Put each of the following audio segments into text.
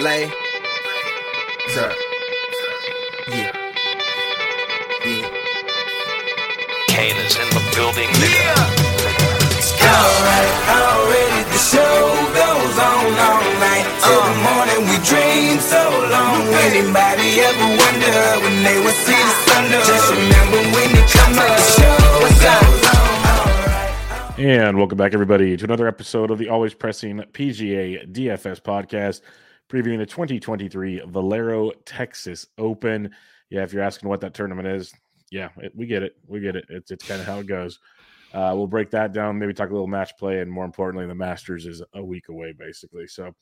Lay. Sir. Yeah. Yeah. Kane is in the building, nigga. Alright, already the show goes on all night. Uh. Till the morning we dream so long. Anybody ever wonder when they would see the ah. sun? Just remember when it come up, the show goes on. And welcome back, everybody, to another episode of the Always Pressing PGA DFS podcast, previewing the 2023 Valero Texas Open. Yeah, if you're asking what that tournament is, yeah, it, we get it. We get it. It's, it's kind of how it goes. Uh, we'll break that down, maybe talk a little match play, and more importantly, the Masters is a week away, basically. So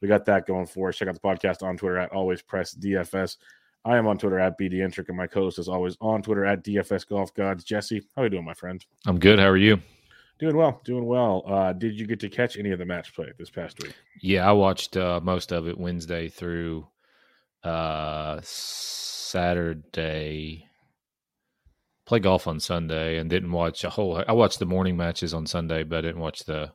we got that going for us. Check out the podcast on Twitter at Always Press DFS. I am on Twitter at BD Intric, and my co-host is always on Twitter at DFS Golf Gods. Jesse, how are you doing, my friend? I'm good. How are you? Doing well, doing well. Uh, did you get to catch any of the match play this past week? Yeah, I watched uh, most of it Wednesday through uh, Saturday. Play golf on Sunday and didn't watch a whole. I watched the morning matches on Sunday, but I didn't watch the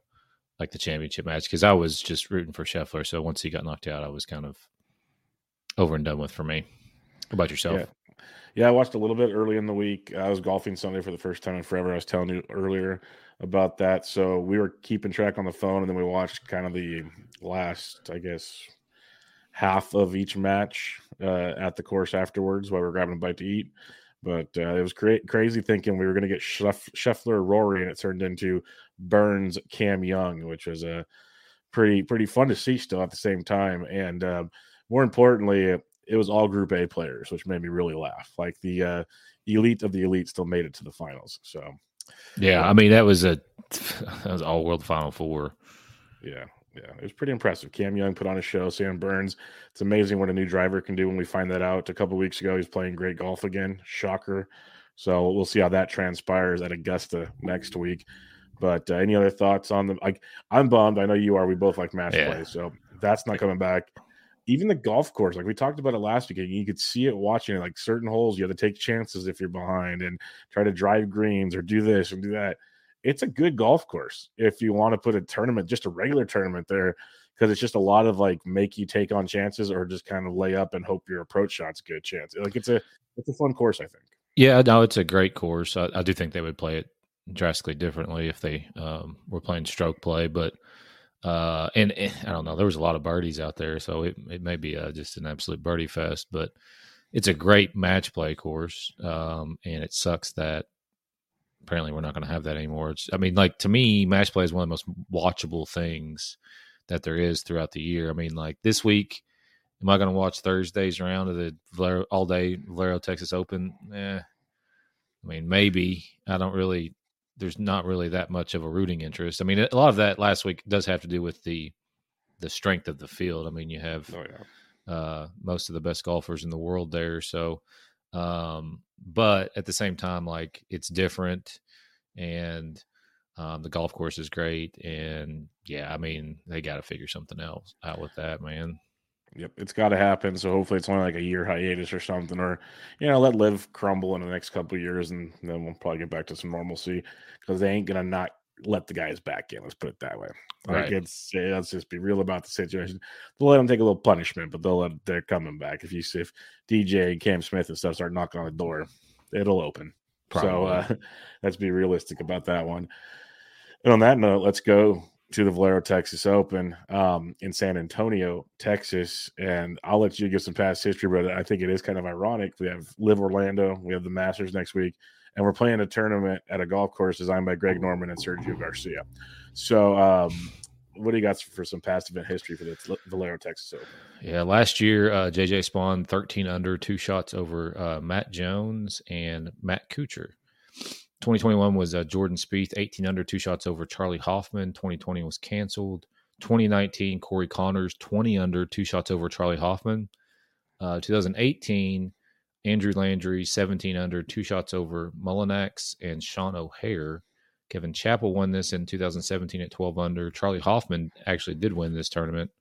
like the championship match because I was just rooting for Scheffler. So once he got knocked out, I was kind of over and done with for me. How about yourself? Yeah. Yeah, I watched a little bit early in the week. I was golfing Sunday for the first time in forever. I was telling you earlier about that. So we were keeping track on the phone, and then we watched kind of the last, I guess, half of each match uh, at the course afterwards while we were grabbing a bite to eat. But uh, it was cra- crazy thinking we were going to get Scheffler, Rory, and it turned into Burns, Cam Young, which was a uh, pretty pretty fun to see still at the same time. And um, more importantly, it was all Group A players, which made me really laugh. Like the uh, elite of the elite still made it to the finals. So, yeah, I mean that was a that was all world final four. Yeah, yeah, it was pretty impressive. Cam Young put on a show. Sam Burns, it's amazing what a new driver can do when we find that out. A couple weeks ago, he's playing great golf again. Shocker. So we'll see how that transpires at Augusta next week. But uh, any other thoughts on the? Like, I'm bummed. I know you are. We both like match Yeah. play, so that's not coming back. Even the golf course, like we talked about it last week, you could see it watching it. Like certain holes, you have to take chances if you're behind and try to drive greens or do this and do that. It's a good golf course if you want to put a tournament, just a regular tournament there, because it's just a lot of like make you take on chances or just kind of lay up and hope your approach shot's a good chance. Like it's a it's a fun course, I think. Yeah, no, it's a great course. I, I do think they would play it drastically differently if they um, were playing stroke play, but uh, and, and I don't know, there was a lot of birdies out there, so it it may be uh, just an absolute birdie fest, but it's a great match play course, um, and it sucks that apparently we're not going to have that anymore. It's, I mean, like to me, match play is one of the most watchable things that there is throughout the year. I mean, like this week. Am I going to watch Thursday's round of the Valero, all day Valero Texas Open? Eh, I mean, maybe. I don't really. There's not really that much of a rooting interest. I mean, a lot of that last week does have to do with the the strength of the field. I mean, you have Oh yeah. uh, most of the best golfers in the world there. So, um, but at the same time, like it's different, and um, the golf course is great. And yeah, I mean, they got to figure something else out with that, man. Yep, it's got to happen. So hopefully it's only like a year hiatus or something, or you know, let LIV crumble in the next couple years, and then we'll probably get back to some normalcy because they ain't gonna not let the guys back in. Let's put it that way. Like it's let's just be real about the situation. They'll let them take a little punishment, but they'll let they're coming back. If you see if DJ and Cam Smith and stuff start knocking on the door, it'll open. So uh, let's be realistic about that one. And on that note, let's go to the Valero Texas Open um, in San Antonio, Texas. And I'll let you give some past history, but I think it is kind of ironic. We have LIV Orlando, we have the Masters next week, and we're playing a tournament at a golf course designed by Greg Norman and Sergio Garcia. So, um, what do you got for some past event history for the Valero Texas Open? Yeah, last year uh, JJ Spaun 13 under, two shots over uh, Matt Jones and Matt Kuchar. 2021 was uh, Jordan Spieth 18 under, two shots over Charley Hoffman. 2020 was canceled. 2019 Corey Conners 20 under, two shots over Charley Hoffman. Uh, 2018 Andrew Landry 17 under, two shots over Mullinax and Sean O'Hair. Kevin Chappell won this in 2017 at 12 under. Charley Hoffman actually did win this tournament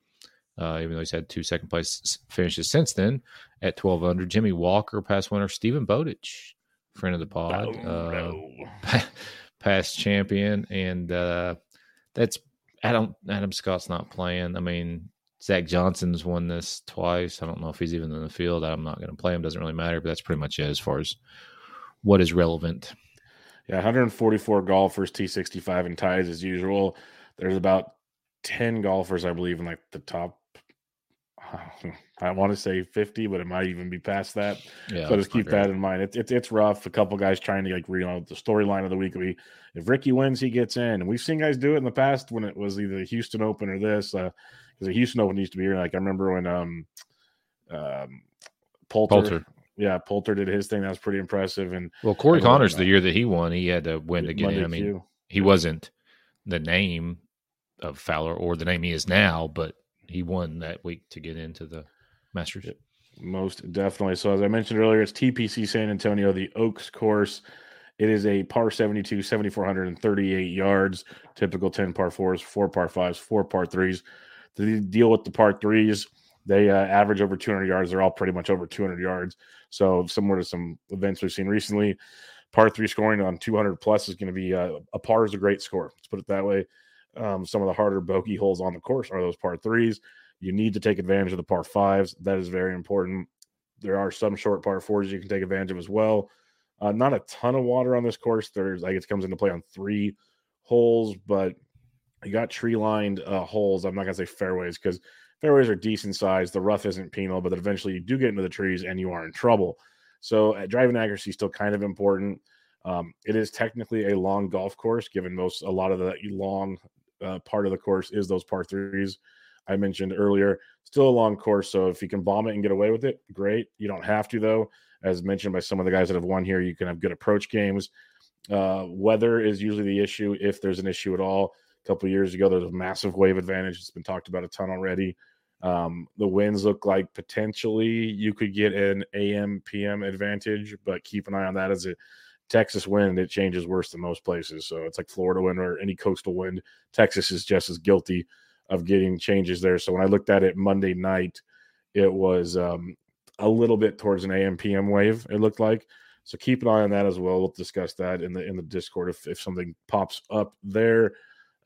uh, even though he's had two second place finishes since then at 12 under. Jimmy Walker, past winner. Steven Bowditch, friend of the pod, uh, past champion. And uh, that's Adam, Adam Scott's not playing. I mean, Zach Johnson's won this twice. I don't know if he's even in the field. I'm not going to play him. Doesn't really matter. But that's pretty much it as far as what is relevant. Yeah, 144 golfers, T65 and ties as usual. There's about 10 golfers, I believe, in like the top. I want to say 50, but it might even be past that. Yeah, so just keep that in mind. It's it's it's rough. A couple guys trying to like you know the storyline of the week. We if Rickie wins, he gets in, and we've seen guys do it in the past when it was either the Houston Open or this. Because the Houston Open used to be here. Like I remember when um um Poulter, Poulter. yeah Poulter did his thing. That was pretty impressive. And Well, Corey I don't Conners, the year that he won, he had to win to get Monday in. I mean, Q. he wasn't the name of Fowler or the name he is now, but he won that week to get into the Masters. Yeah. Most definitely. So, as I mentioned earlier, it's TPC San Antonio, the Oaks course. It is a par 72, 7,438 yards, typical 10 par fours, four par fives, four par threes. The deal with the par threes, they uh, average over 200 yards. They're all pretty much over 200 yards. So, similar to some events we've seen recently, par three scoring on 200 plus is going to be uh, a par is a great score. Let's put it that way. Um, some of the harder bogey holes on the course are those par threes. You need to take advantage of the par fives. That is very important. There are some short par fours you can take advantage of as well. Uh, not a ton of water on this course. There's like it comes into play on three holes, but you got tree lined uh, holes. I'm not gonna say fairways because fairways are decent size. The rough isn't penal, but eventually you do get into the trees and you are in trouble. So uh, driving accuracy is still kind of important. Um, it is technically a long golf course, given most a lot of the long uh, part of the course is those par threes. I mentioned earlier, still a long course. So if you can bomb it and get away with it, great. You don't have to though. As mentioned by some of the guys that have won here, you can have good approach games. Uh, weather is usually the issue if there's an issue at all. A couple years ago, there was a massive wave advantage. It's been talked about a ton already. Um, the winds look like potentially you could get an AM PM advantage, but keep an eye on that as a Texas wind. It changes worse than most places. So it's like Florida wind or any coastal wind. Texas is just as guilty of getting changes there. So when I looked at it Monday night, it was um, a little bit towards an AM PM wave. It looked like. So keep an eye on that as well. We'll discuss that in the in the Discord if if something pops up there.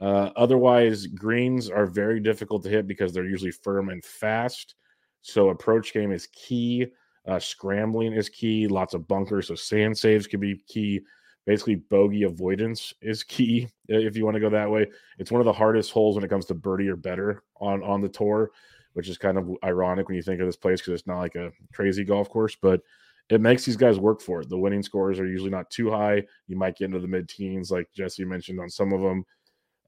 Uh, otherwise, greens are very difficult to hit because they're usually firm and fast. So approach game is key. Uh, scrambling is key. Lots of bunkers, so sand saves can be key. Basically, bogey avoidance is key if you want to go that way. It's one of the hardest holes when it comes to birdie or better on on the tour, which is kind of ironic when you think of this place because it's not like a crazy golf course, but it makes these guys work for it. The winning scores are usually not too high. You might get into the mid teens, like Jesse mentioned on some of them.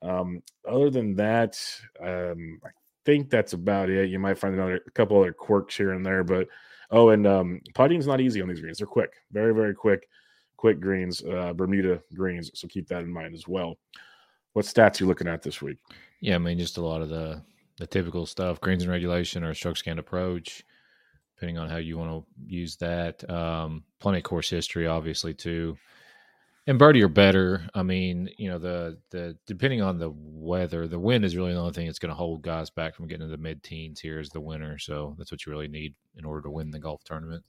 Um, other than that, um, I think that's about it. You might find another couple other quirks here and there, but oh, and um, putting's not easy on these greens. They're quick, very very quick, quick greens, uh, Bermuda greens. So keep that in mind as well. What stats are you looking at this week? Yeah, I mean, just a lot of the the typical stuff: greens and regulation or strokes gained approach, depending on how you want to use that. Um, plenty of course history, obviously, too. And birdie are better. I mean, you know, the the depending on the weather, the wind is really the only thing that's going to hold guys back from getting into the mid teens. Here is the winter, so that's what you really need in order to win the golf tournament.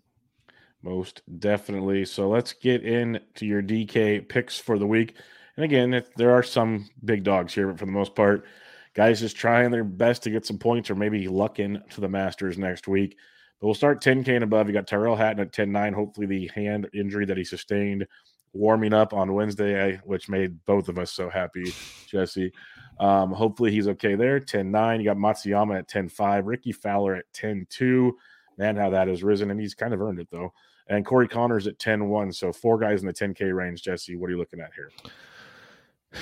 Most definitely. So let's get into your DK picks for the week. And again, there are some big dogs here, but for the most part, guys just trying their best to get some points or maybe luck into the Masters next week. But we'll start 10K and above. You got Tyrrell Hatton at 10 9. Hopefully, the hand injury that he sustained warming up on Wednesday, which made both of us so happy, Jesse. Um, hopefully, he's okay there. 10 9. You got Matsuyama at 10 5. Rickie Fowler at 10 2. Man, how that has risen. And he's kind of earned it, though. And Corey Conners at 10 1. So, four guys in the 10K range. Jesse, what are you looking at here?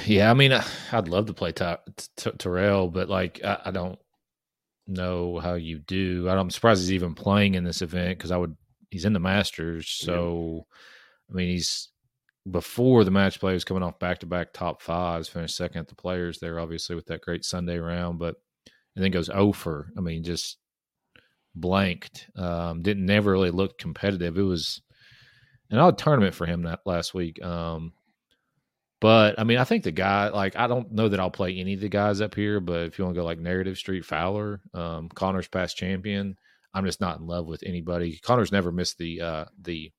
Yeah, I mean, I'd love to play Ty- T- Tyrrell, but like, I, I don't know how you do. I'm surprised he's even playing in this event because I would. He's in the Masters, so I mean, he's before the match play was coming off back to back top fives, finished second at the Players there, obviously with that great Sunday round, but and then goes over. I mean, just blanked. Um, didn't never really look competitive. It was an odd tournament for him that last week. Um, but I mean, I think the guy, like, I don't know that I'll play any of the guys up here, but if you want to go like Narrative Street Fowler, um, Conners past champion, I'm just not in love with anybody. Conners never missed the uh, the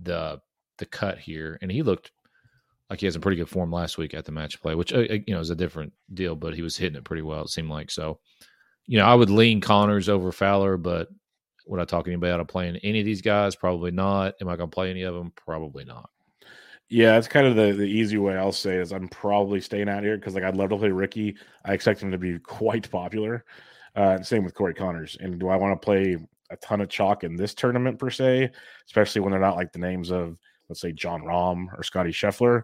the the cut here, and he looked like he has a pretty good form last week at the match play, which uh, you know is a different deal, but he was hitting it pretty well. It seemed like so. you know, I would lean Conners over Fowler, but would I talk anybody out of playing any of these guys? Probably not. Am I going to play any of them? Probably not. Yeah, that's kind of the, the easy way I'll say is I'm probably staying out here because like I'd love to play Rickie. I expect him to be quite popular. Uh, same with Corey Conners. And do I want to play a ton of chalk in this tournament per se, especially when they're not like the names of let's say Jon Rahm or Scotty Scheffler?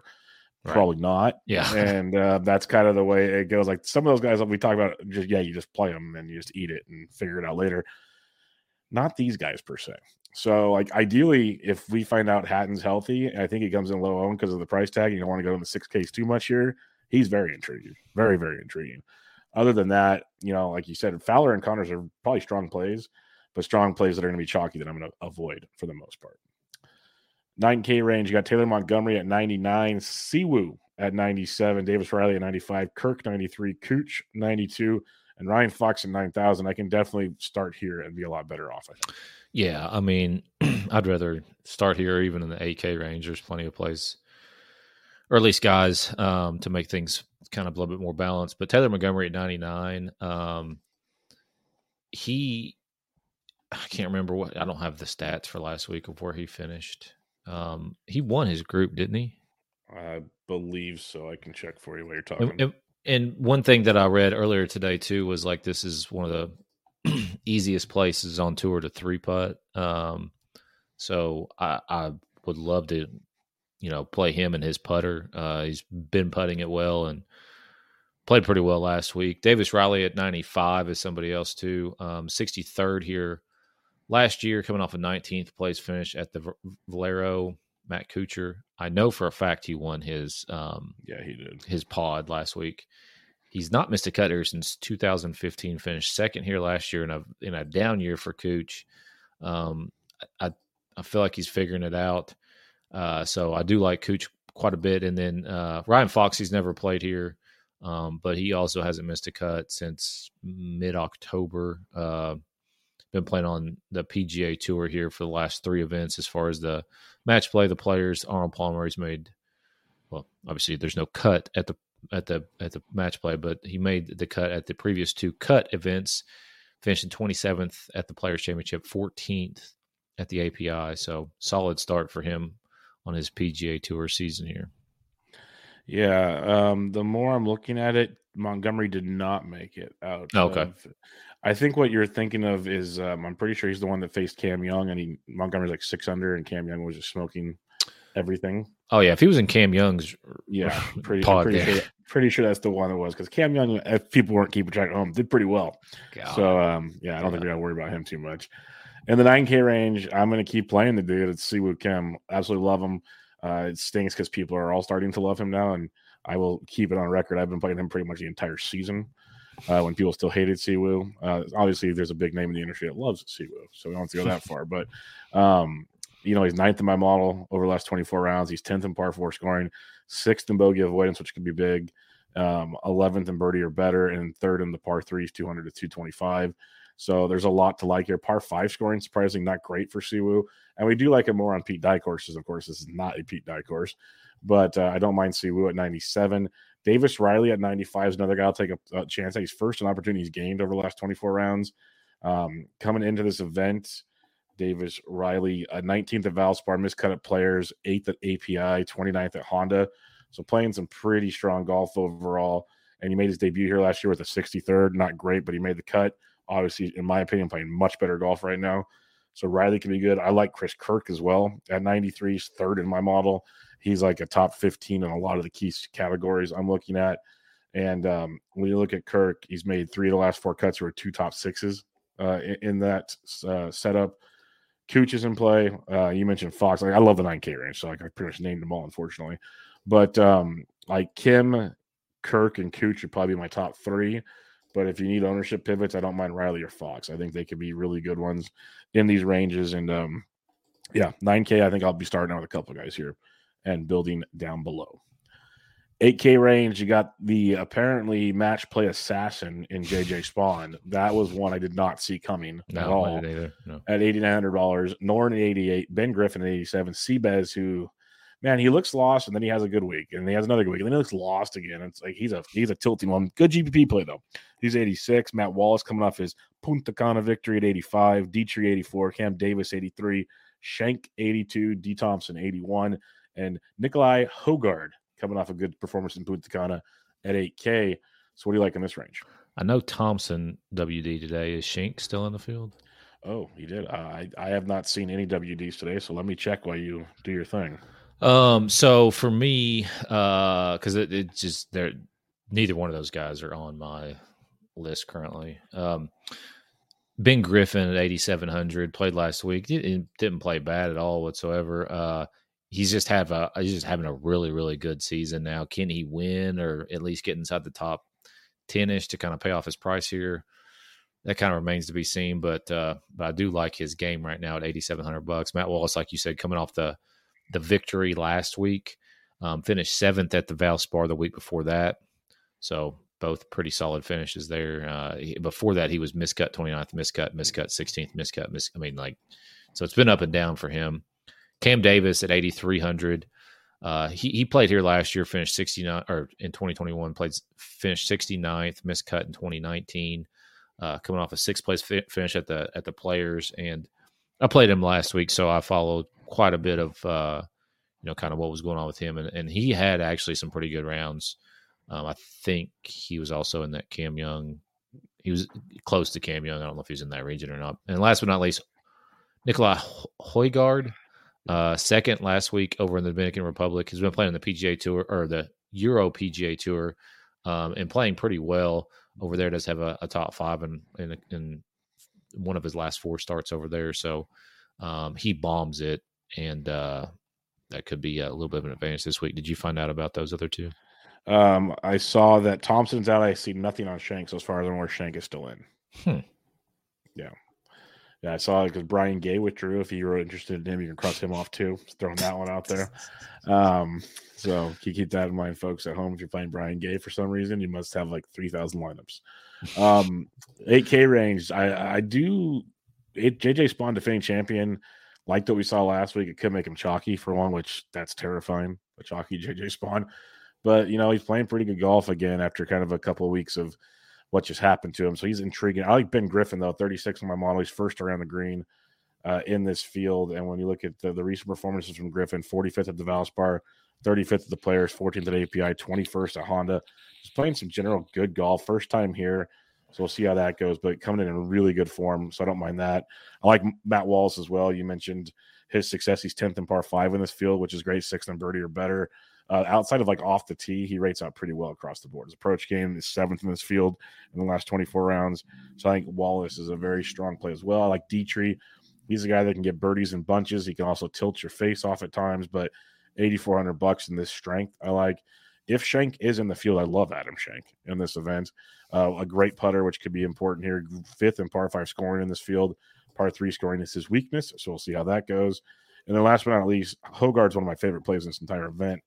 Right. Probably not. Yeah. and uh, that's kind of the way it goes. Like some of those guys that we talk about, just yeah, you just play them and you just eat it and figure it out later. Not these guys per se. So, like ideally, if we find out Hatton's healthy, I think he comes in low owned because of the price tag, you don't want to go in the six Ks too much here. He's very intriguing, very very intriguing. Other than that, you know, like you said, Fowler and Conners are probably strong plays, but strong plays that are going to be chalky that I'm going to avoid for the most part. 9K range, you got Taylor Montgomery at 99, Siwoo at 97, Davis Riley at 95, Kirk 93, Cooch 92, and Ryan Fox at 9,000. I can definitely start here and be a lot better off. I. Yeah, I mean, I'd rather start here, even in the 8K range. There's plenty of plays, or at least guys, um, to make things kind of a little bit more balanced. But Taylor Montgomery at 99, um, he, I can't remember what, I don't have the stats for last week of where he finished. Um, he won his group, didn't he? I believe so. I can check for you while you're talking. And, and, and one thing that I read earlier today too was like this is one of the easiest places on tour to three putt. Um, so I, I would love to, you know, play him and his putter. Uh, he's been putting it well and played pretty well last week. Davis Riley at 95 is somebody else too. Um, 63rd here last year, coming off a 19th place finish at the Valero. Matt Kuchar. I know for a fact he won his um, yeah, he did his pod last week. He's not missed a cut here since 2015. Finished second here last year in a in a down year for Cooch. Um, I I feel like he's figuring it out. Uh, so I do like Cooch quite a bit. And then uh, Ryan Fox, he's never played here, um, but he also hasn't missed a cut since mid October. Uh, been playing on the PGA Tour here for the last three events. As far as the match play, the players, Arnold Palmer, he's made. Well, obviously, there's no cut at the at the at the match play, but he made the cut at the previous two cut events, finishing 27th at the Players Championship, 14th at the API. So solid start for him on his PGA Tour season here. Yeah, um, the more I'm looking at it, Montgomery did not make it out. Okay. Of, I think what you're thinking of is um, I'm pretty sure he's the one that faced Cam Young, and he Montgomery's like six under, and Cam Young was just smoking everything. Oh yeah, if he was in Cam Young's Yeah, pretty pod pretty sure, pretty sure that's the one it was because Cam Young, if people weren't keeping track at home, did pretty well. God. So um, yeah, I don't think we got to worry about him too much. In the 9K range, I'm going to keep playing the dude. It's Siwoo Kim. Absolutely love him. Uh, it stinks because people are all starting to love him now, and I will keep it on record. I've been playing him pretty much the entire season. Uh, when people still hated Siwoo, uh, obviously there's a big name in the industry that loves Siwoo, so we don't have to go that far. But um, you know, he's ninth in my model over the last 24 rounds. He's 10th in par four scoring, sixth in bogey avoidance, which could be big, um, 11th in birdie or better, and third in the par threes, 200 to 225. So there's a lot to like here. Par five scoring, surprisingly not great for Siwoo. And we do like him more on Pete Dye courses. Of course, this is not a Pete Dye course, but uh, I don't mind Siwoo at 97. Davis Riley at 95 is another guy I'll take a, a chance at. He's first in opportunities gained over the last 24 rounds. Um, coming into this event, Davis Riley, uh, 19th at Valspar, miscut at Players, 8th at API, 29th at Honda. So playing some pretty strong golf overall. And he made his debut here last year with a 63rd. Not great, but he made the cut. Obviously, in my opinion, playing much better golf right now. So Riley can be good. I like Chris Kirk as well at 93. He's third in my model. He's like a top 15 in a lot of the key categories I'm looking at. And um, when you look at Kirk, he's made three of the last four cuts were two top sixes uh, in, in that uh, setup. Cooch is in play. Uh, you mentioned Fox. Like I love the 9K range, so like I pretty much named them all, unfortunately. But um, like Kim, Kirk, and Cooch would probably be my top three. But if you need ownership pivots, I don't mind Riley or Fox. I think they could be really good ones in these ranges. And um, yeah, 9K, I think I'll be starting out with a couple guys here and building down below. 8K range, you got the apparently match play assassin in JJ Spaun. That was one I did not see coming at all I didn't either. No. at eighty nine hundred dollars. Norn at eighty eight, Ben Griffin at eighty seven, Seabez who man, he looks lost, and then he has a good week, and he has another good week, and then he looks lost again. It's like he's a he's a tilting one. Good GPP play though. He's 86. Matt Wallace coming off his Punta Cana victory at 85. Dietrich 84. Cam Davis 83. Schenk 82. D Thompson 81. And Nicolai Hojgaard coming off a good performance in Punta Cana at 8K. So what do you like in this range? I know Thompson WD today. Is Schenk still in the field? Oh, he did. I I have not seen any WDs today, so let me check while you do your thing. Um, so for me, uh, because it, it just they're neither one of those guys are on my list currently. Um, Ben Griffin at eighty seven hundred played last week. He didn't play bad at all whatsoever. Uh, he's just have a he's just having a really really good season now. Can he win or at least get inside the top ten ish to kind of pay off his price here? That kind of remains to be seen. But uh, but I do like his game right now at eighty seven hundred bucks. Matt Wallace, like you said, coming off the the victory last week. Um, finished seventh at the Valspar the week before that. So both pretty solid finishes there. Uh, before that, he was miscut 29th, miscut, miscut 16th, miscut, mis- I mean, like, so it's been up and down for him. Cam Davis at 8,300. Uh, he, he played here last year, finished 69, or in 2021, played finished 69th, cut in 2019, uh, coming off a sixth place fi- finish at the at the Players. And I played him last week, so I followed quite a bit of uh, you know kind of what was going on with him, and, and he had actually some pretty good rounds. Um, I think he was also in that Cam Young. He was close to Cam Young. I don't know if he was in that region or not. And last but not least, Nicolai Hojgaard, uh, second last week over in the Dominican Republic. He's been playing the PGA Tour or the Euro PGA Tour um, and playing pretty well over there. Does have a, a top five in, in, in one of his last four starts over there. So um, he bombs it and uh, that could be a little bit of an advantage this week. Did you find out about those other two? Um, I saw that Thompson's out. I see nothing on Shanks as far as I'm aware. Schenk is still in. Hmm. Yeah, yeah. I saw it because Brian Gay withdrew. If you were interested in him, you can cross him off too. Just throwing that one out there. Um, so keep that in mind, folks at home. If you're playing Brian Gay for some reason, you must have like three thousand lineups. Um, 8K range. I I do. It JJ Spaun defending champion Liked what we saw last week. It could make him chalky for one, which that's terrifying. A chalky JJ Spaun. but you know he's playing pretty good golf again after kind of a couple of weeks of what just happened to him. So he's intriguing. I like Ben Griffin though, 36 on my model. He's first around the green uh, in this field, and when you look at the, the recent performances from Griffin, 45th at the Valspar, 35th at the Players, 14th at API, 21st at Honda. He's playing some general good golf. First time here. So we'll see how that goes, but coming in in really good form. So I don't mind that. I like Matt Wallace as well. You mentioned his success. He's 10th in par five in this field, which is great. Sixth and birdie or better. Uh, outside of like off the tee, he rates out pretty well across the board. His approach game is seventh in this field in the last 24 rounds. So I think Wallace is a very strong play as well. I like Dietrich. He's a guy that can get birdies in bunches. He can also tilt your face off at times, but 8,400 bucks in this strength. I like if Schenk is in the field, I love Adam Schenk in this event. Uh, a great putter, which could be important here. Fifth in par five scoring in this field. Par three scoring is his weakness. So we'll see how that goes. And then last but not least, Hojgaard's one of my favorite plays in this entire event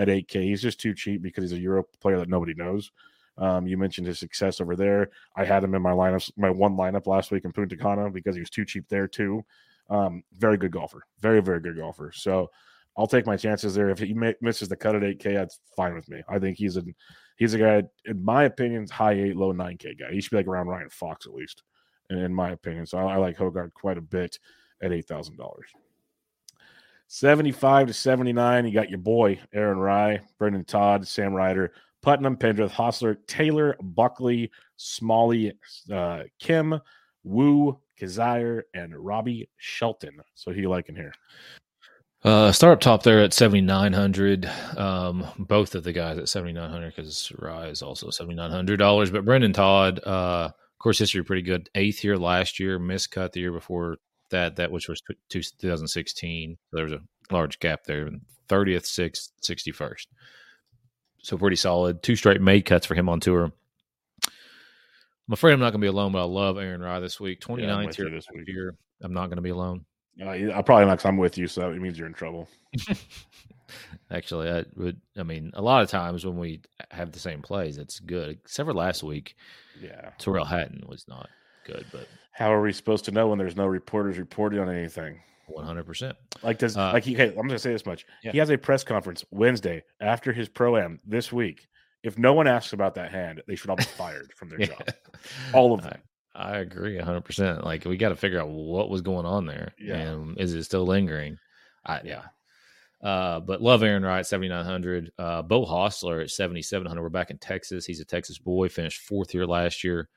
at 8K. He's just too cheap because he's a Euro player that nobody knows. Um, you mentioned his success over there. I had him in my lineup, my one lineup last week in Punta Cana because he was too cheap there too. Um, very good golfer, very very good golfer. So I'll take my chances there. If he misses the cut at 8K, that's fine with me. I think he's a he's a guy, in my opinion, high eight, low 9K guy. He should be like around Ryan Fox at least, in, in my opinion. So I, I like Hojgaard quite a bit at eight thousand dollars. 75 to 79, you got your boy Aaron Rai, Brendan Todd, Sam Ryder, Putnam, Pendrith, Hossler, Taylor, Buckley, Smalley, uh, Kim, Wu, Kizzire, and Robbie Shelton. So like in here? Uh, start up top there at 7,900. Um, both of the guys at 7,900 because Rai is also $7,900. But Brendan Todd, uh, of course, history pretty good. Eighth year last year, missed cut the year before that, that which was 2016. There was a large gap there. 30th, 6th, 61st. So pretty solid. Two straight made cuts for him on tour. I'm afraid I'm not going to be alone, but I love Aaron Rai this week. 29th yeah, year this week. Year. I'm not going to be alone. Uh, I probably not. Cause I'm with you, so it means you're in trouble. Actually, I would. I mean, a lot of times when we have the same plays, it's good. Except for last week, yeah, Tyrrell Hatton was not good. But how are we supposed to know when there's no reporters reporting on anything? One hundred percent. Like does Uh, like he, okay, I'm gonna say this much. Yeah. He has a press conference Wednesday after his pro am this week. If no one asks about that hand, they should all be fired from their job. All of them. I, I agree hundred percent. Like we got to figure out what was going on there. Yeah. And is it still lingering? I, yeah. Uh, but love Aaron Rai, 7,900. Uh, Beau Hossler at 7,700. We're back in Texas. He's a Texas boy, finished fourth here last year,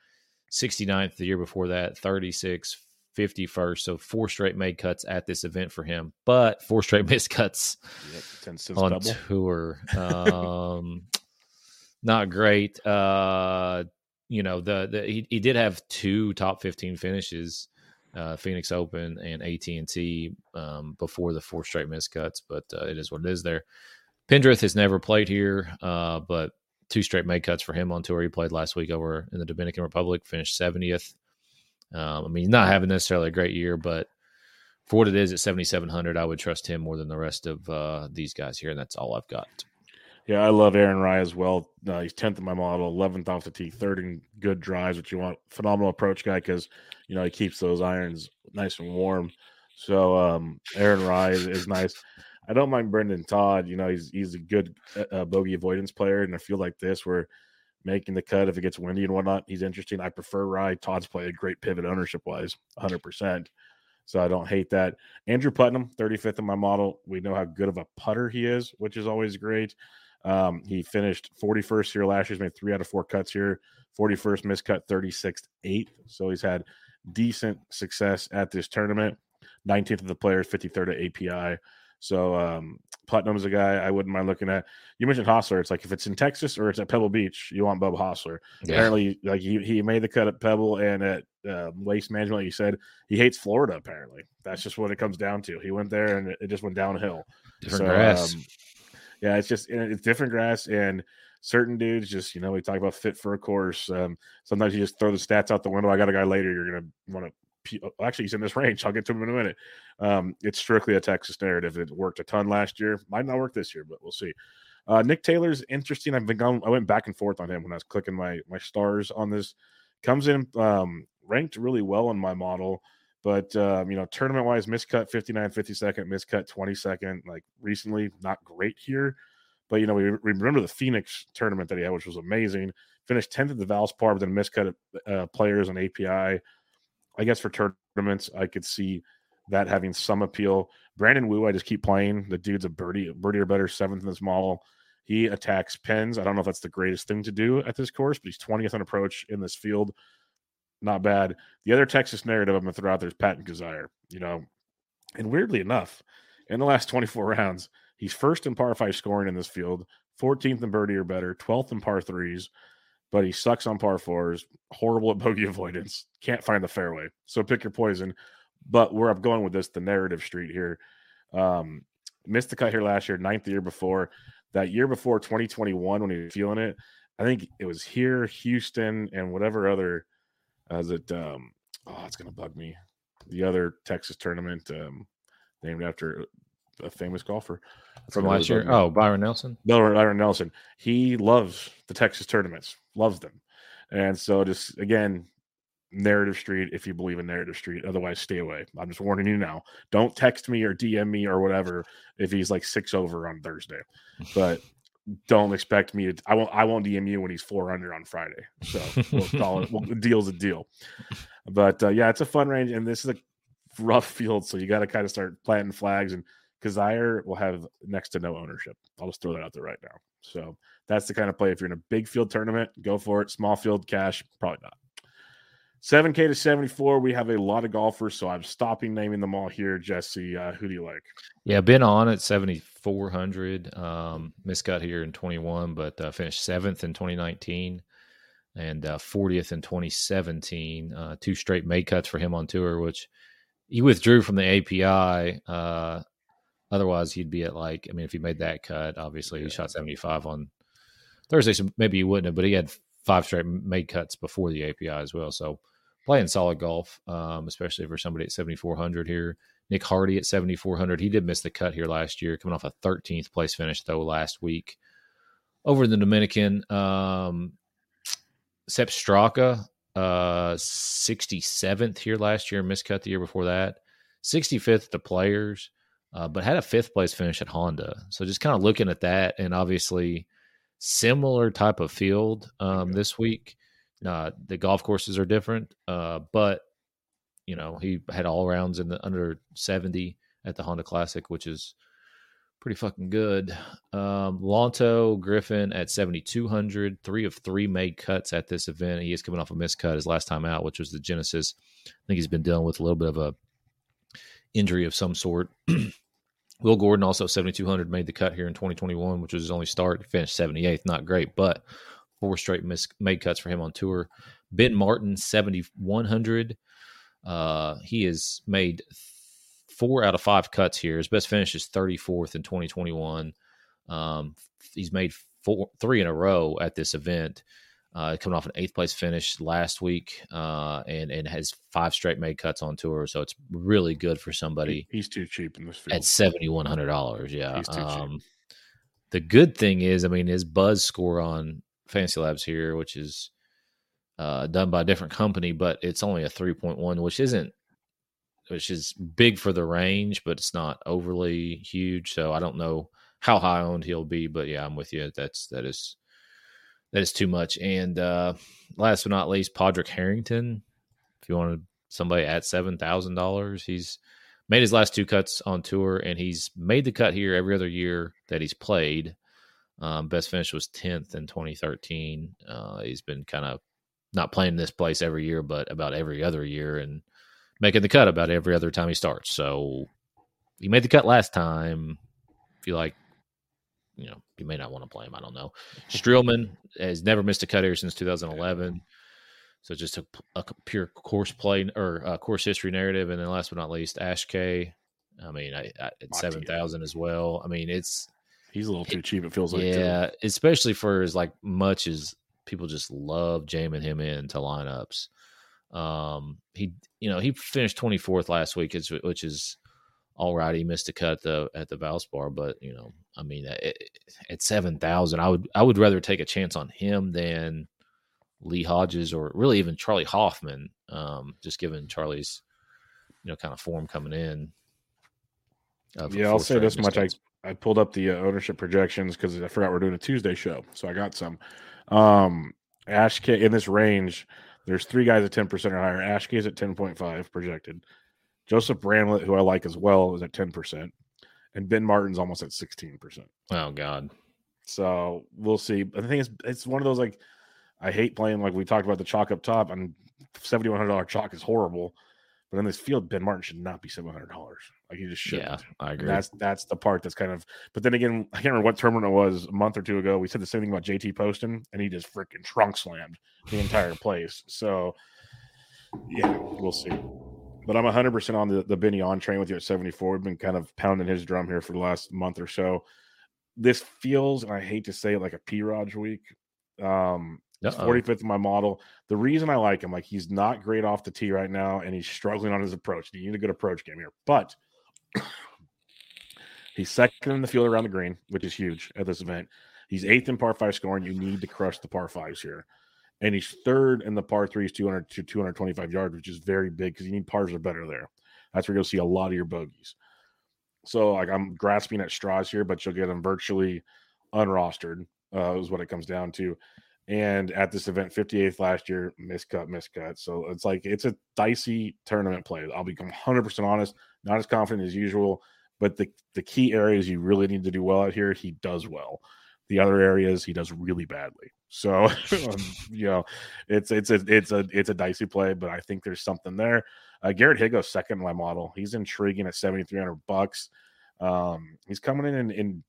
69th the year before that, 36, 51st. So four straight made cuts at this event for him, but four straight missed cuts Yep, on double. tour. Um, not great. Uh, you know, the, the he, he did have two top 15 finishes, uh, Phoenix Open and AT&T um, before the four straight missed cuts, but uh, it is what it is there. Pendrith has never played here, uh, but two straight made cuts for him on tour. He played last week over in the Dominican Republic, finished 70th. Um, I mean, he's not having necessarily a great year, but for what it is at 7,700, I would trust him more than the rest of uh, these guys here, and that's all I've got. Yeah, I love Aaron Rai as well. Uh, he's tenth in my model, eleventh off the tee, third in good drives, which you want. Phenomenal approach guy because you know he keeps those irons nice and warm. So um, Aaron Rai is, is nice. I don't mind Brendan Todd. You know he's he's a good uh, uh, bogey avoidance player, and I feel like this where making the cut if it gets windy and whatnot, he's interesting. I prefer Rai. Todd's play a great pivot ownership wise, hundred percent. So I don't hate that. Andrew Putnam, 35th in my model. We know how good of a putter he is, which is always great. Um, he finished 41st here last year. He's made three out of four cuts here. 41st miscut, 36th, eighth. So he's had decent success at this tournament. 19th of the players, 53rd at API. So um, Putnam's a guy I wouldn't mind looking at. You mentioned Hossler. It's like if it's in Texas or it's at Pebble Beach, you want Bubba Hossler. Apparently, like he, he made the cut at Pebble and at uh, Waste Management. Like you said he hates Florida. Apparently, that's just what it comes down to. He went there and it, it just went downhill. different So, grass. um, yeah, it's just it's different grass and certain dudes just you know we talk about fit for a course. Um, sometimes you just throw the stats out the window. I got a guy later. You're gonna want to. Actually, he's in this range. I'll get to him in a minute. Um, it's strictly a Texas narrative. It worked a ton last year. Might not work this year, but we'll see. Uh, Nick Taylor's interesting. I've been going. I went back and forth on him when I was clicking my my stars on this. Comes in um, ranked really well in my model, but um, you know tournament wise, miscut 59, 52nd, miscut 22nd. Like recently, not great here. But you know we, we remember the Phoenix tournament that he had, which was amazing. Finished 10th at the Valspar, but then miscut uh, players on API. I guess for tournaments, I could see that having some appeal. Brandon Wu, I just keep playing. The dude's a birdie, birdie or better, seventh in this model. He attacks pins. I don't know if that's the greatest thing to do at this course, but he's 20th on approach in this field. Not bad. The other Texas narrative I'm going to throw out there is Patton Kizzire. You know, and weirdly enough, in the last 24 rounds, he's first in par five scoring in this field, 14th in birdie or better, 12th in par threes, but he sucks on par fours, horrible at bogey avoidance, can't find the fairway. So pick your poison. But where I'm going with this, the narrative street here. Um, missed the cut here last year, ninth year before. That year before 2021, when he was feeling it, I think it was here, Houston, and whatever other as it um oh it's gonna bug me. The other Texas tournament, um, named after a famous golfer It's from last year. Oh, Byron Nelson. Byron Byron Nelson. He loves the Texas tournaments, loves them. And so just again, narrative street if you believe in narrative street. Otherwise, stay away. I'm just warning you now. Don't text me or DM me or whatever if he's like six over on Thursday. But don't expect me to I won't I won't DM you when he's four under on Friday. So we'll call it we'll, deal's a deal. But uh, yeah, it's a fun range, and this is a rough field, so you got to kind of start planting flags. And Kizzire will have next to no ownership. I'll just throw that out there right now. So that's the kind of play. If you're in a big field tournament, go for it. Small field cash, probably not. 7K to 74. We have a lot of golfers, so I'm stopping naming them all here. Jesse, uh, who do you like? Yeah, Ben An at 7,400. Um, miscut here in 21, but uh, finished seventh in 2019 and uh, 40th in 2017. Uh, two straight made cuts for him on tour, which he withdrew from the API. Uh, otherwise, he'd be at like, I mean, if he made that cut, obviously he shot 75 on Thursday, so maybe he wouldn't have, but he had five straight made cuts before the API as well. So playing solid golf, um, especially for somebody at 7,400 here. Nick Hardy at 7,400. He did miss the cut here last year, coming off a 13th place finish, though, last week. Over in the Dominican, um, Sepp Straka, uh, 67th here last year, miscut the year before that. 65th at the players, uh, but had a fifth place finish at Honda. So just kind of looking at that, and obviously similar type of field um, this week. Uh, the golf courses are different, uh, but you know he had all rounds in the under 70 at the Honda Classic, which is pretty fucking good. Um, Lanto Griffin at 7,200, three of three made cuts at this event. He is coming off a missed cut his last time out, which was the Genesis. I think he's been dealing with a little bit of a injury of some sort. Will Gordon also 7,200 made the cut here in 2021, which was his only start. He finished 78th, not great, but four straight miss, made cuts for him on tour. Ben Martin 7,100. Uh, he has made four out of five cuts here. His best finish is 34th in 2021. Um, he's made four, three in a row at this event. Uh, coming off an eighth place finish last week, uh, and and has five straight made cuts on tour, so it's really good for somebody. He's too cheap in this field at seventy one hundred dollars. Yeah, He's too cheap. um, the good thing is, I mean, his buzz score on Fantasy Labs here, which is uh, done by a different company, but it's only a three point one, which isn't, which is big for the range, but it's not overly huge. So I don't know how high owned he'll be, but yeah, I'm with you. That's that is that is too much. And uh, last but not least, Padraig Harrington. If you wanted somebody at seven thousand dollars, he's made his last two cuts on tour, and he's made the cut here every other year that he's played. Um, best finish was tenth in 2013. Uh, he's been kind of not playing this place every year, but about every other year, and making the cut about every other time he starts. So he made the cut last time. If you like, you know, you may not want to play him. I don't know. Streelman has never missed a cut here since 2011. So just a, a pure course play or uh, course history narrative, and then last but not least, Akshay. I mean, I, I, at seven thousand as well. I mean, it's He's a little too cheap. It feels like. too. yeah, especially for as like much as people just love jamming him into lineups. Um, he, you know, he finished twenty fourth last week, which, which is all right. He missed a cut the at the Valspar, but you know, I mean, at, at seven thousand, I would I would rather take a chance on him than Lee Hodges or really even Charley Hoffman. Um, just given Charley's, you know, kind of form coming in. Uh, Yeah, I'll say this much: I. I pulled up the uh, ownership projections because I forgot we're doing a Tuesday show, so I got some. Um, Akshay in this range. There's three guys at ten percent or higher. Akshay is at ten point five projected. Joseph Bramlett, who I like as well, is at ten percent, and Ben Martin's almost at sixteen percent. oh God, So we'll see. But the thing is, it's one of those like I hate playing like we talked about the chalk up top, and seventy one hundred dollar chalk is horrible. But in this field, Ben Martin should not be seven hundred dollars. Like he just shouldn't. yeah, I And agree. that's that's the part that's kind of. But then again, I can't remember what tournament it was a month or two ago. We said the same thing about JT Poston, and he just freaking trunk slammed the entire place. So yeah, we'll see. But I'm 100 percent on the the Benny An train with you at 74. We've been kind of pounding his drum here for the last month or so. This feels, and I hate to say it, like a P. Raj week. Um, Uh-oh. 45th in my model. The reason I like him, like he's not great off the tee right now, and he's struggling on his approach. You need a good approach game here, but he's second in the field around the green, which is huge at this event. He's eighth in par five scoring. You need to crush the par fives here, and he's third in the par threes, 200 to 225 yards, which is very big because you need pars are better there. That's where you'll see a lot of your bogeys. So, like, I'm grasping at straws here, but you'll get them virtually unrostered. Uh, is what it comes down to and at this event 58th last year miscut miscut so it's like it's a dicey tournament play i'll become 100% honest not as confident as usual but the the key areas you really need to do well out here he does well the other areas he does really badly so um, you know it's it's a it's a it's a dicey play but i think there's something there uh, Garrick Higgo second in my model he's intriguing at 7300 bucks um he's coming in in, in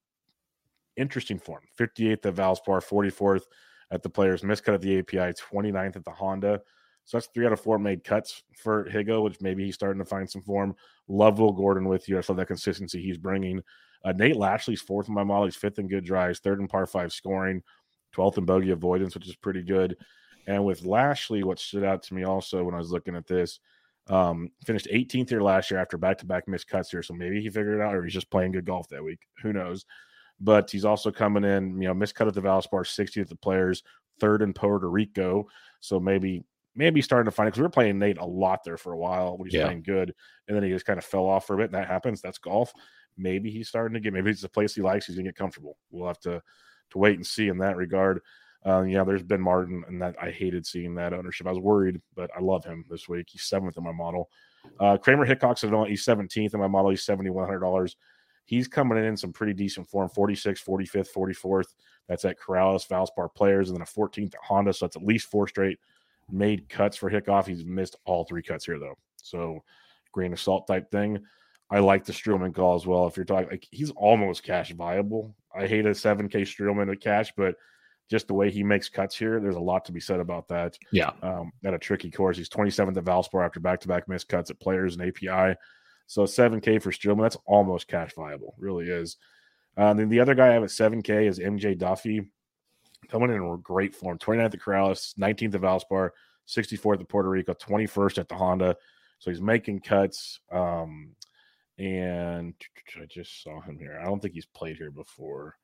interesting form 58th at valspar 44th at the players, miscut at the API, 29th at the Honda. So that's three out of four made cuts for Higgo, which maybe he's starting to find some form. Love Will Gordon with you. I love that consistency he's bringing. Uh, Nate Lashley's fourth in my model. He's fifth in good drives, third in par five scoring, 12th in bogey avoidance, which is pretty good. And with Lashley, what stood out to me also when I was looking at this, um, finished 18th here last year after back to back missed cuts here. So maybe he figured it out or he's just playing good golf that week. Who knows? But he's also coming in, you know, missed cut at the Valspar, 60th at the players, third in Puerto Rico. So maybe maybe starting to find it because we were playing Nate a lot there for a while when he's Yeah. playing good, and then he just kind of fell off for a bit. And that happens. That's golf. Maybe he's starting to get. Maybe it's a place he likes. He's gonna get comfortable. We'll have to to wait and see in that regard. Uh, yeah, there's Ben Martin, and that I hated seeing that ownership. I was worried, but I love him this week. He's seventh in my model. Uh, Kramer only he's 17th in my model. He's seventy one hundred dollars. He's coming in in some pretty decent form 46th, 45th, 44th. That's at Corales, Valspar players, and then a 14th at Honda. So that's at least four straight made cuts for Hickok. He's missed all three cuts here, though. So grain of salt type thing. I like the Streelman call as well. If you're talking, like he's almost cash viable. I hate a 7K Streelman at cash, but just the way he makes cuts here, there's a lot to be said about that Yeah. um, at a tricky course. He's 27th at Valspar after back to back missed cuts at players and API. So 7K for Streelman, that's almost cash viable, really is. Uh, and then the other guy I have at 7K is MJ Daffue, coming in great form 29th at Corales, 19th at Valspar, 64th at Puerto Rico, 21st at the Honda. So he's making cuts. Um, and I just saw him here. I don't think he's played here before.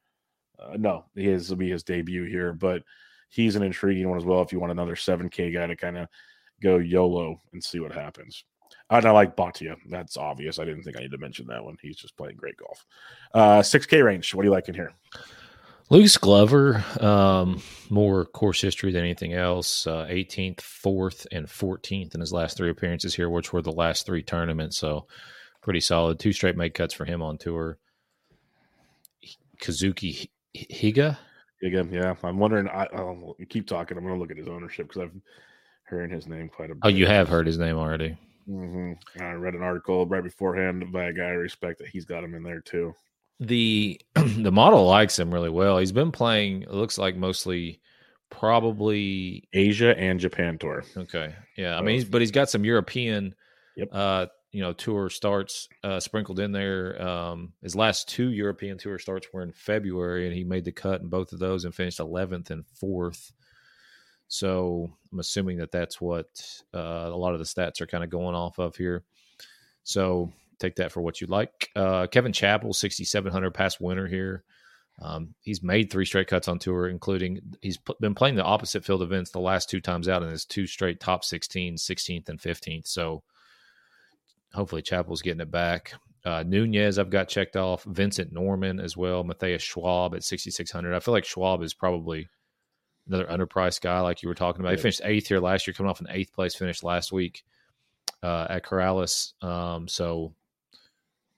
Uh, no, his will be his debut here, but he's an intriguing one as well. If you want another 7K guy to kind of go YOLO and see what happens. And I like Bhatia. That's obvious. I didn't think I need to mention that one. He's just playing great golf. Uh, 6K range. What do you like in here? Lucas Glover, um, more course history than anything else. Uh, 18th, 4th, and 14th in his last three appearances here, which were the last three tournaments. So pretty solid. Two straight make cuts for him on tour. Kazuki Higa, Again, yeah. I'm wondering. I I'll keep talking. I'm going to look at his ownership because I've heard his name quite a bit. Oh, you have heard his name already. hmm I read an article right beforehand by a guy I respect that he's got him in there too. the The model likes him really well. He's been playing. It looks like mostly, probably Asia and Japan tour. okay. Yeah, I mean, he's, but he's got some European, Yep. uh, you know, tour starts uh, sprinkled in there. Um, his last two European tour starts were in February, and he made the cut in both of those and finished 11th and fourth. So I'm assuming that that's what uh, a lot of the stats are kind of going off of here. So take that for what you like. Uh, Kevin Chappell, 6,700 past winner here. Um, he's made three straight cuts on tour, including he's p- been playing the opposite field events the last two times out in his two straight top 16, 16th and 15th. So hopefully Chappell's getting it back. Uh, Nunez, I've got checked off. Vincent Norrman as well. Matthias Schwab at 6,600. I feel like Schwab is probably another underpriced guy, like you were talking about. He finished eighth here last year, coming off an eighth place finish last week uh, at Corales. Um, so,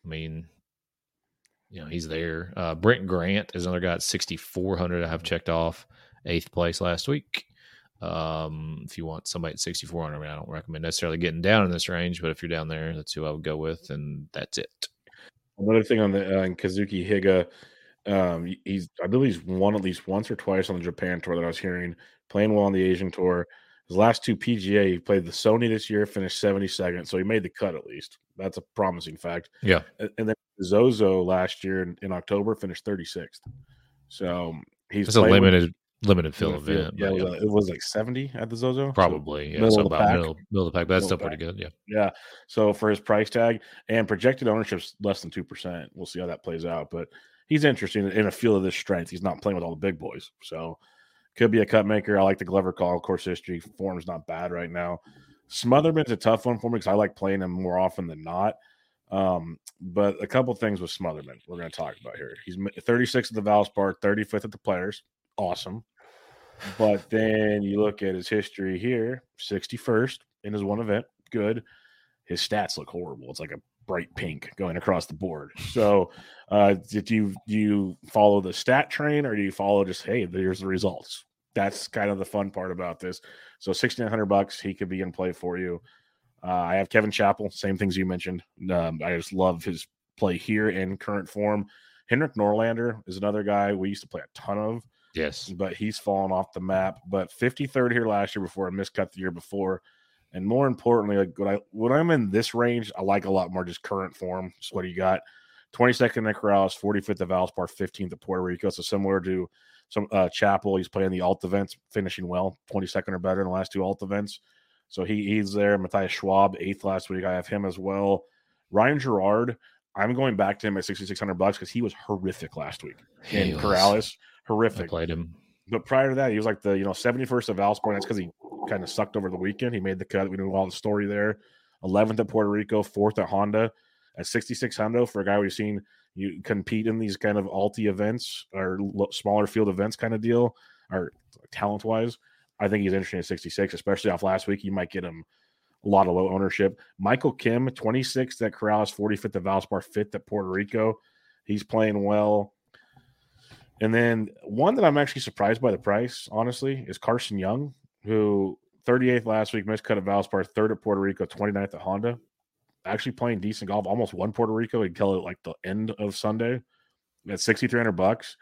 I mean, you know, he's there. Uh, Brent Grant is another guy at 6,400. I have checked off eighth place last week. Um, if you want somebody at 6,400, I mean, I don't recommend necessarily getting down in this range, but if you're down there, that's who I would go with, and that's it. Another thing on the uh, Kazuki Higa, um, he's I believe he's won at least once or twice on the Japan tour that I was hearing, playing well on the Asian tour. His last two PGA, he played the Sony this year, finished 72nd, so he made the cut at least. That's a promising fact. Yeah. And, then Zozo last year in, in October finished 36th. So he's a limited limited fill with the field. event. Yeah, but it was, it was like 70 at the Zozo. So probably. Yeah, middle so of the about pack. middle, middle of the pack, but that's Middle still pretty good. Yeah. Yeah. So for his price tag and projected ownership's less than two percent. We'll see how that plays out. But he's interesting in a field of this strength. He's not playing with all the big boys. So could be a cut maker. I like the Glover call. Course history form's not bad right now. Smotherman's a tough one for me because I like playing him more often than not. Um, but a couple things with Smotherman we're going to talk about here. He's 36 at the Valspar, 35th at the Players. Awesome. But then you look at his history here 61st in his one event. Good. His stats look horrible. It's like a bright pink going across the board. So, uh, did you do you follow the stat train or do you follow just hey, there's the results? That's kind of the fun part about this. So, sixteen hundred bucks, he could be in play for you. Uh, I have Kevin Chappell, same things you mentioned. Um, I just love his play here in current form. Henrik Norlander is another guy we used to play a ton of Yes. but he's fallen off the map. But 53rd here last year before a miscut the year before. And more importantly, like when I when I'm in this range, I like a lot more just current form. So what do you got. 22nd at Corales, 45th at Valspar, 15th at Puerto Rico. So similar to some uh Chappell, he's playing the alt events, finishing well, 22nd or better in the last two alt events. So he he's there. Matthias Schwab, eighth last week. I have him as well. Ryan Gerard, I'm going back to him at 6,600 bucks because he was horrific last week He in was. Corales. I Horrific. played him. But prior to that, he was like the you know 71st of Valspar. That's because he kind of sucked over the weekend. He made the cut. We knew all the story there. 11th at Puerto Rico, fourth at Honda, at 66 Hundo for a guy we've seen you compete in these kind of alti events or smaller field events kind of deal, or talent wise. I think he's interesting at 66, especially off last week. You might get him a lot of low ownership. Michael Kim, 26th at Corales, 45th at Valspar, 5th at Puerto Rico. He's playing well. And then one that I'm actually surprised by the price, honestly, is Carson Young, who 38th last week, missed cut at Valspar, third at Puerto Rico, 29th at Honda. Actually playing decent golf, almost won Puerto Rico until like the end of Sunday at 6,300 bucks.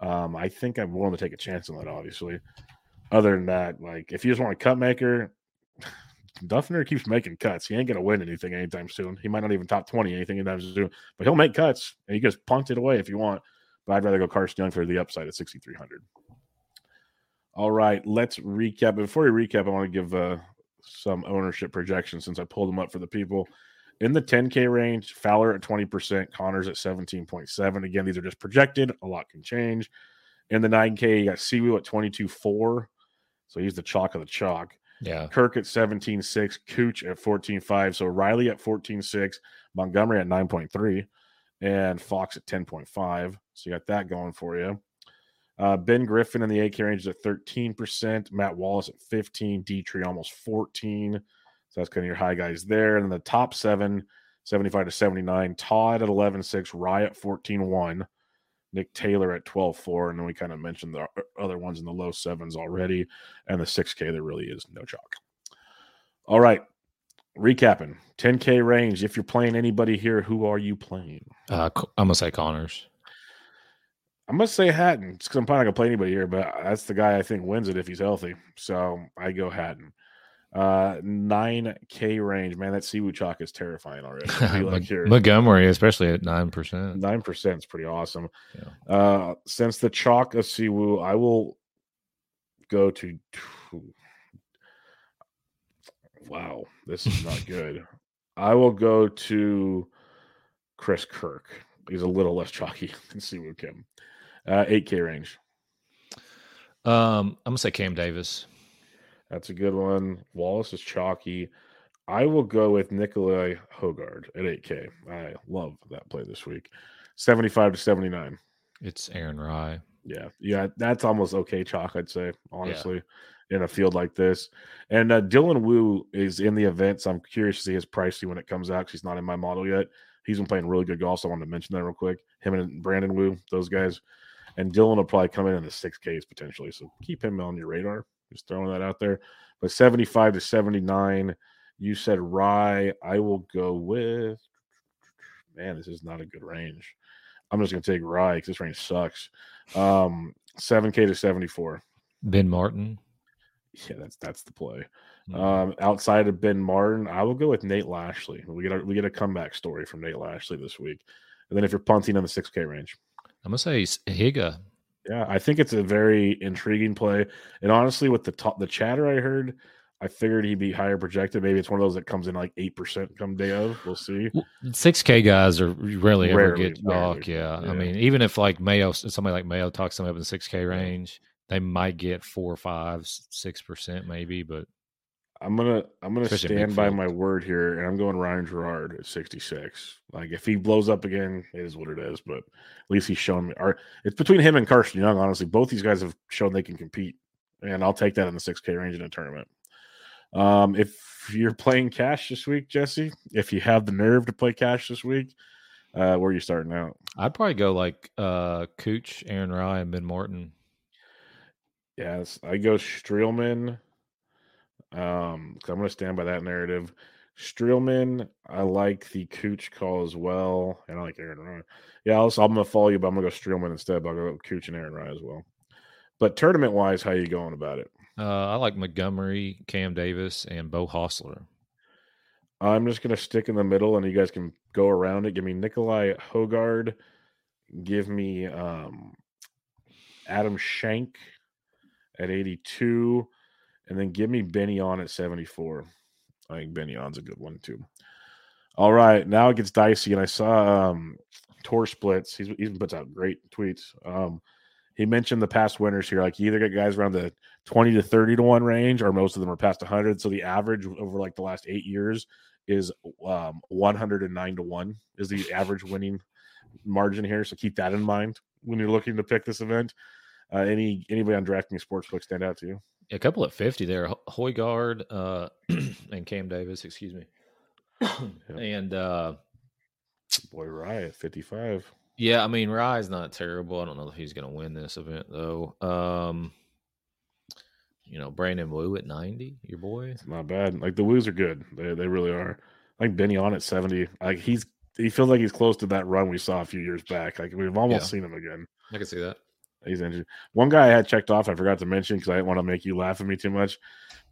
Um, I think I'm willing to take a chance on that, obviously. Other than that, like if you just want a cut maker, Duffner keeps making cuts. He ain't gonna win anything anytime soon. He might not even top 20 anything anytime soon, but he'll make cuts and you just punt it away if you want. But I'd rather go Carson Young for the upside at 6,300. All right, let's recap. Before we recap, I want to give uh, some ownership projections since I pulled them up for the people. In the 10K range, Fowler at 20%, Conners at 17.7. Again, these are just projected. A lot can change. In the 9K, you got Siwoo at 22.4. So he's the chalk of the chalk. Yeah. Kirk at 17.6, Cooch at 14.5. So Riley at 14.6, Montgomery at 9.3, and Fox at 10.5. So you got that going for you. Uh, ben Griffin in the AK range is at 13%, Matt Wallace at 15, Dietrich almost 14. So that's kind of your high guys there. And then the top seven, 75 to 79, Todd at 11.6, Rai at 14.1. Nick Taylor at 12 4. And then we kind of mentioned the other ones in the low sevens already. And the 6K, there really is no chalk. All right. Recapping 10K range. If you're playing anybody here, who are you playing? Uh, I'm gonna say Conners. I'm going to say Hatton because I'm probably not going to play anybody here, but that's the guy I think wins it if he's healthy. So I go Hatton. Uh, 9K range. Man, that Siwoo chalk is terrifying already. Like Mon- Montgomery, especially at nine percent. Nine percent is pretty awesome. Yeah. Uh, since the chalk of Siwoo, I will go to. Wow, this is not good. I will go to Chris Kirk. He's a little less chalky than Siwoo Kim. Uh, 8K range. Um, I'm gonna say Cam Davis. That's a good one. Wallace is chalky. I will go with Nicolai Hojgaard at 8K. I love that play this week. 75 to 79. It's Aaron Rai. Yeah, yeah, that's almost okay chalk, I'd say, honestly, in a field like this. And uh, Dylan Wu is in the event, so I'm curious to see his pricing when it comes out because he's not in my model yet. He's been playing really good golf, so I wanted to mention that real quick. Him and Brandon Wu, those guys. And Dylan will probably come in in the 6Ks potentially, so keep him on your radar. Just throwing that out there. But 75 to 79, you said Rai. I will go with, man, this is not a good range. I'm just going to take Rai because this range sucks. Um, 7K to 74. Ben Martin. Yeah, that's that's the play. Mhm. Um, outside of Ben Martin, I will go with Nate Lashley. We get a we get a comeback story from Nate Lashley this week. And then if you're punting in the 6K range, I'm gonna say Higa. yeah, I think it's a very intriguing play. And honestly, with the top, the chatter I heard, I figured he'd be higher projected. Maybe it's one of those that comes in like eight percent come day of. We'll see. Six K guys are rarely ever Rarely, get talk. Yeah. yeah. I mean, even if like Mayo, somebody like Mayo talks somebody up in the six K range, they might get four, five, six percent maybe. But I'm gonna I'm gonna Especially in big stand by my word here, and I'm going Ryan Gerard at 66. Like if he blows up again, it is what it is. But at least he's shown me. Or it's between him and Carson Young. Honestly, both these guys have shown they can compete, and I'll take that in the 6K range in a tournament. Um, if you're playing cash this week, Jesse, if you have the nerve to play cash this week, uh, where are you starting out? I'd probably go like uh Cooch, Aaron Rai, and Ben Morton. Yes, I go Streelman. Um, 'cause I'm going to stand by that narrative. Streelman, I like the Cooch call as well, and I like Aaron Rai. Yeah, I'll, I'm going to follow you, but I'm going to go Streelman instead. But I'll go Cooch and Aaron Rai as well. But tournament wise, how you going about it? Uh, I like Montgomery, Cam Davis, and Beau Hossler. I'm just going to stick in the middle, and you guys can go around it. Give me Nicolai Hojgaard. Give me um, Adam Schenk at 82. And then give me Benny An at 74. I think Benny An's a good one, too. All right. Now it gets dicey. And I saw um, Tor Splits. He's, he puts out great tweets. Um, he mentioned the past winners here. Like you either get guys around the 20 to 30 to 1 range, or most of them are past 100. So the average over like the last eight years is um, 109 to 1 is the average winning margin here. So keep that in mind when you're looking to pick this event. Uh, any anybody on DraftKings Sportsbook stand out to you? A couple at 50 there. Højgaard uh, and Cam Davis, excuse me. And uh, Boy, Riot 55. yeah, I mean, Rai's not terrible. I don't know if he's going to win this event, though. Um, you know, Brandon Wu at 90, your boy. It's not bad. Like the Woos are good. They they really are. Like Benny An at 70. Like he's he feels like he's close to that run we saw a few years back. Like we've almost Yeah. seen him again. I can see that. He's injured. One guy I had checked off, I forgot to mention because I didn't want to make you laugh at me too much.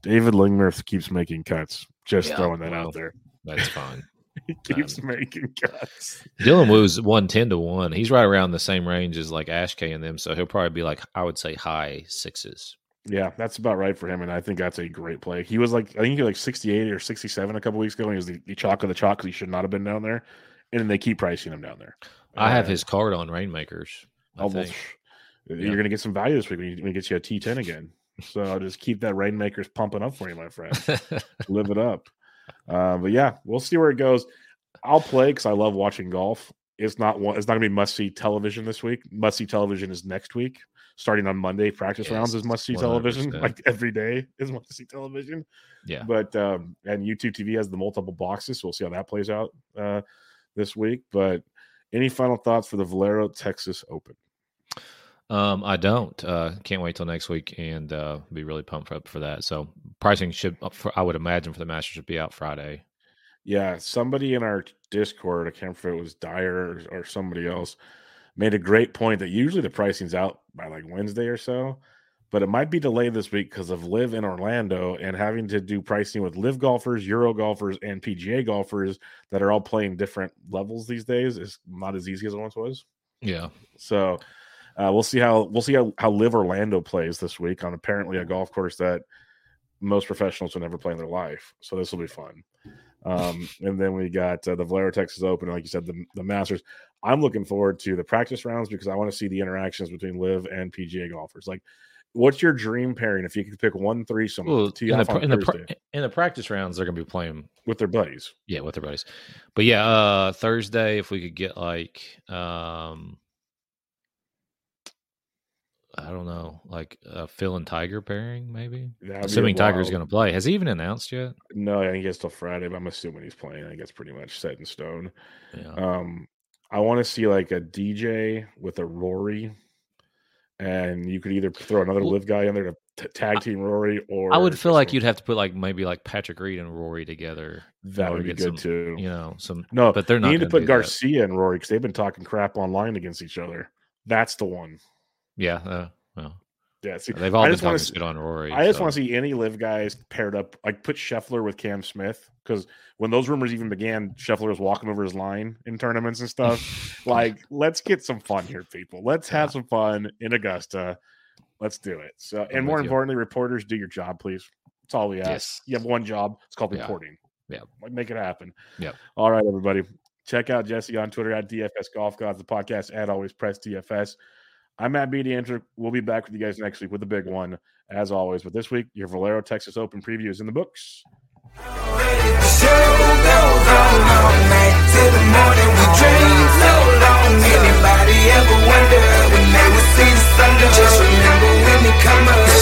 David Lingmerth keeps making cuts. Just Yeah, throwing that well, out there. That's fine. He keeps making cuts. Dylan Wu's 110 to 1. He's right around the same range as like Ash K and them. So he'll probably be like, I would say high sixes. Yeah, that's about right for him, and I think that's a great play. He was like, I think he was like 68 or 67 a couple weeks ago. And he was the, the chalk of the chalk because he should not have been down there, and then they keep pricing him down there. I have Uh, his card on Rainmakers. I almost. Think. You're going to get some value this week when he, when he gets you a T10 again. So I'll just keep that Rainmakers pumping up for you, my friend. Live it up. Uh, but yeah, we'll see where it goes. I'll play because I love watching golf. It's not one. It's not going to be must see television this week. Must see television is next week, starting on Monday. Practice rounds is Yes, must see television. Like every day is must see television. yeah. But um, and YouTube TV has the multiple boxes, so we'll see how that plays out uh, this week. But any final thoughts for the Valero Texas Open? Um, I don't. Uh, can't wait till next week and uh, be really pumped up for that. So pricing should, uh, for, I would imagine, for the Masters should be out Friday. Yeah, somebody in our Discord, I can't remember if it was Dyer or, or somebody else, made a great point that usually the pricing's out by like Wednesday or so, but it might be delayed this week because of LIV in Orlando and having to do pricing with LIV golfers, Euro golfers, and PGA golfers that are all playing different levels these days is not as easy as it once was. Yeah. So uh, we'll see how we'll see how, how LIV Orlando plays this week on apparently a golf course that most professionals will never play in their life. So this will be fun. Um, and then we got uh, the Valero Texas Open, like you said, the, the Masters. I'm looking forward to the practice rounds because I want to see the interactions between LIV and PGA golfers. Like, what's your dream pairing if you could pick one threesome Well, tee in, the, off pr- on in, the, in the practice rounds, they're going to be playing, with their buddies? yeah, with their buddies. But yeah, uh, Thursday, if we could get like, um, I don't know, like a Phil and Tiger pairing, maybe. That'd Assuming Tiger's going to play. Has he even announced yet? No, I think it's till Friday, but I'm assuming he's playing. I think it's pretty much set in stone. Yeah. Um, I want to see like a DJ with a Rory, and you could either throw another Well, LIV guy in there to t- tag team Rory, or I would feel like you'd have to put like maybe like Patrick Reed and Rory together. that would be good some, too. You know, some No, but they're not You need to put do that. Garcia and Rory because they've been talking crap online against each other. That's the one. Yeah. Uh, well, Yeah, see, they've all I been talking see- shit on Rory. I just so- want to see any LIV guys paired up, like put Scheffler with Cam Smith, because when those rumors even began, Scheffler was walking over his line in tournaments and stuff. like, let's get some fun here, people. Let's have some fun in Augusta. Let's do it. So, I'm and more you. importantly, reporters, do your job, please. That's all we ask. Yes. You have one job. It's called Yeah. reporting. Yeah. Like, make it happen. Yep. All right, everybody. Check out Jesse on Twitter at DFS Golf Gods, the podcast at Always Press DFS. I'm Matt B. DeAndrew. We'll be back with you guys next week with a big one, as always. But this week, your Valero Texas Open preview is in the books. Just remember when come up